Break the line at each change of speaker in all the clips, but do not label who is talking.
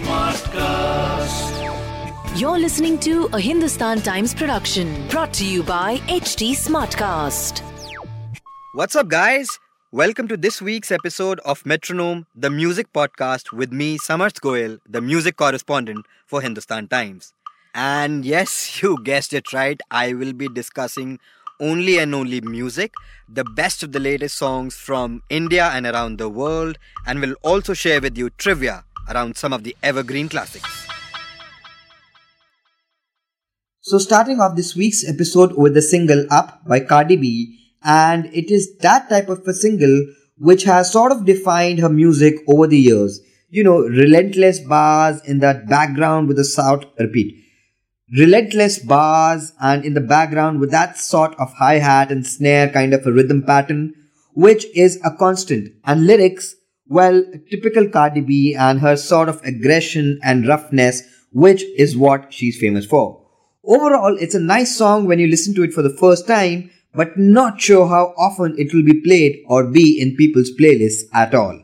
Smartcast.
You're listening to a Hindustan Times production brought to you by HT Smartcast.
What's up, guys? Welcome to this week's episode of Metronome, the music podcast with me, Samarth Goel, the music correspondent for Hindustan Times. And yes, you guessed it right, I will be discussing only and only music, the best of the latest songs from India and around the world, and will also share with you trivia around some of the evergreen classics.
So, starting off this week's episode with the single Up by Cardi B, and it is that type of a single which has sort of defined her music over the years. You know, relentless bars in that background with a shout, repeat, relentless bars and in the background with that sort of hi-hat and snare kind of a rhythm pattern, which is a constant. And lyrics, well, typical Cardi B and her sort of aggression and roughness, which is what she's famous for. Overall, it's a nice song when you listen to it for the first time, but not sure how often it will be played or be in people's playlists at all.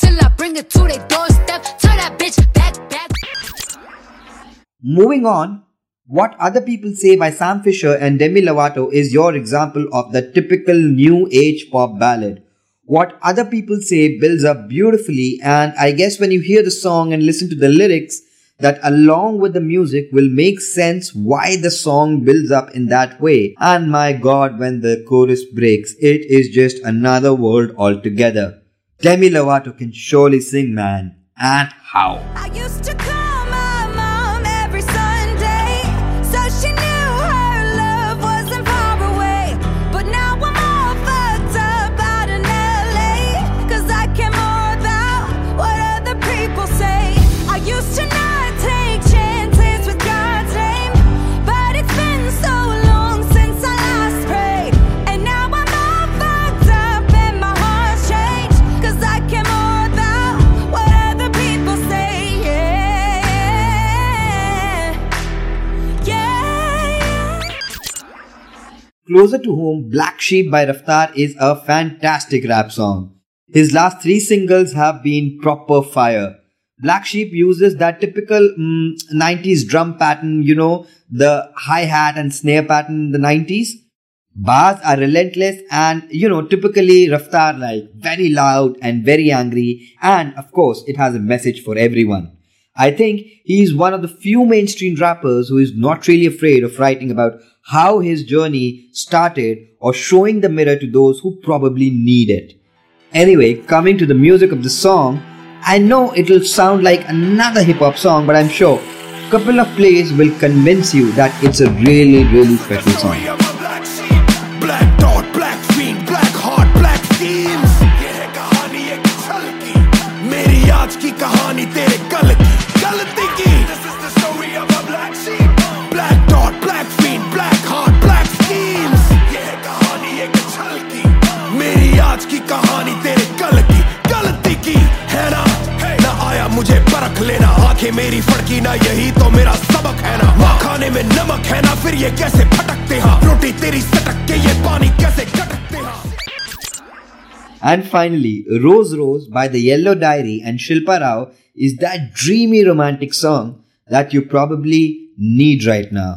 Until I bring it to their doorstep. Tell that bitch back, back.
Moving on, What Other People Say by Sam Fischer and Demi Lovato is your example of the typical new age pop ballad. What Other People Say builds up beautifully, and I guess when you hear the song and listen to the lyrics, that along with the music will make sense why the song builds up in that way. And my god, when the chorus breaks, it is just another world altogether. Demi Lovato can surely sing, man. And how? Closer to Home, Black Sheep by Raftaar is a fantastic rap song. His last three singles have been proper fire. Black Sheep uses that typical mm, 90s drum pattern, you know, the hi-hat and snare pattern in the 90s. Bars are relentless and, you know, typically Raftaar like very loud and very angry and of course it has a message for everyone. I think he is one of the few mainstream rappers who is not really afraid of writing about how his journey started or showing the mirror to those who probably need it. Anyway, coming to the music of the song, I know it'll sound like another hip hop song, but I'm sure a couple of plays will convince you that it's a really, really special song.
Of a black sheep, आंखें मेरी फड़की ना यही तो मेरा सबक है ना खाने में नमक है ना फिर ये कैसे फटकते रोटी तेरी सटक के ये पानी कैसे कटकते
And finally, Roz Roz by The Yellow Diary and Shilpa Rao is that dreamy romantic song that you probably need right now.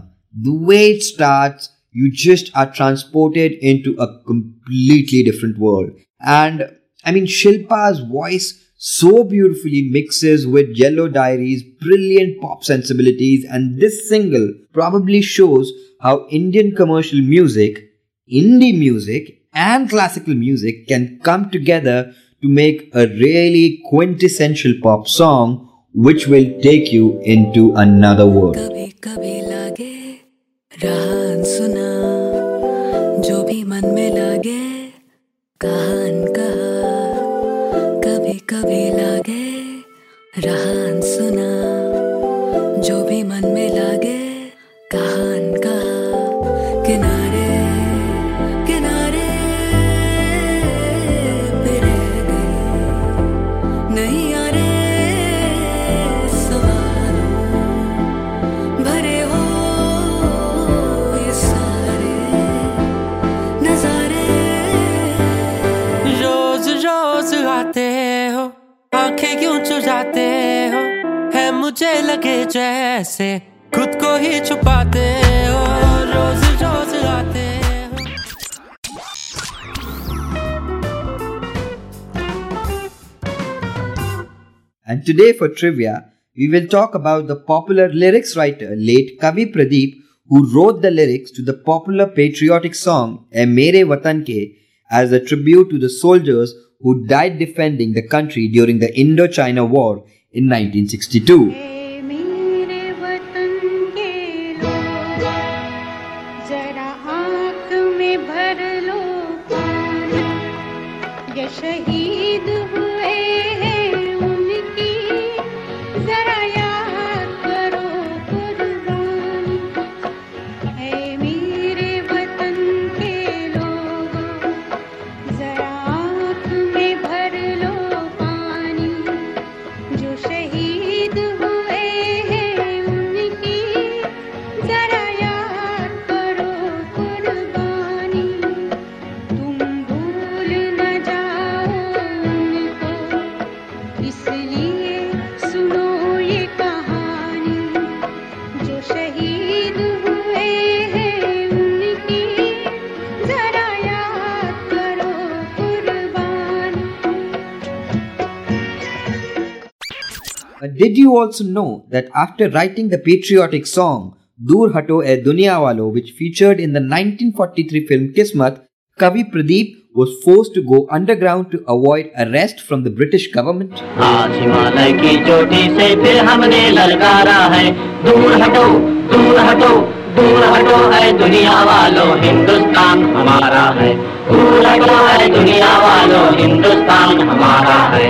The way it starts, you just are transported into a completely different world. And I mean, Shilpa's voice so beautifully mixes with Yellow Diary's brilliant pop sensibilities, and this single probably shows how Indian commercial music, indie music, and classical music can come together to make a really quintessential pop song which will take you into another world.
क्यों चुराते हो है मुझे लगे जैसे खुद को ही छुपाते हो रोज रोज आते हो
And today for trivia, we will talk about the popular lyrics writer late Kavi Pradeep who wrote the lyrics to the popular patriotic song "E Mere Watan Ke" as a tribute to the soldiers who died defending the country during the Indo-China War in 1962. But did you also know that after writing the patriotic song Dur Hato E Duniya Walo, which featured in the 1943 film Kismat, Kavi Pradeep was forced to go underground to avoid arrest from the British government?
आज हिमालय की चोटी से फिर हमने ललकारा है दूर हटो दूर हटो दूर हटो है दुनिया वालों हिंदुस्तान हमारा है दूर हटो है दुनिया वालों हिंदुस्तान हमारा है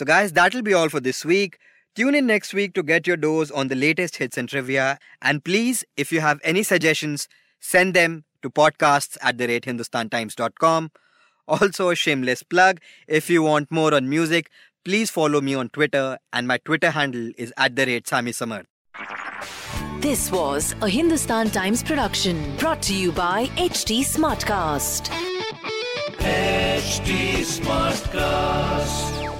So, guys, that'll be all for this week. Tune in next week to get your dose on the latest hits and trivia. And please, if you have any suggestions, send them to podcasts at the rate hindustantimes.com. Also, a shameless plug if you want more on music, please follow me on Twitter, and my Twitter handle is at the rate Sami Samar.
This was a Hindustan Times production brought to you by HT Smartcast.
HD Smartcast.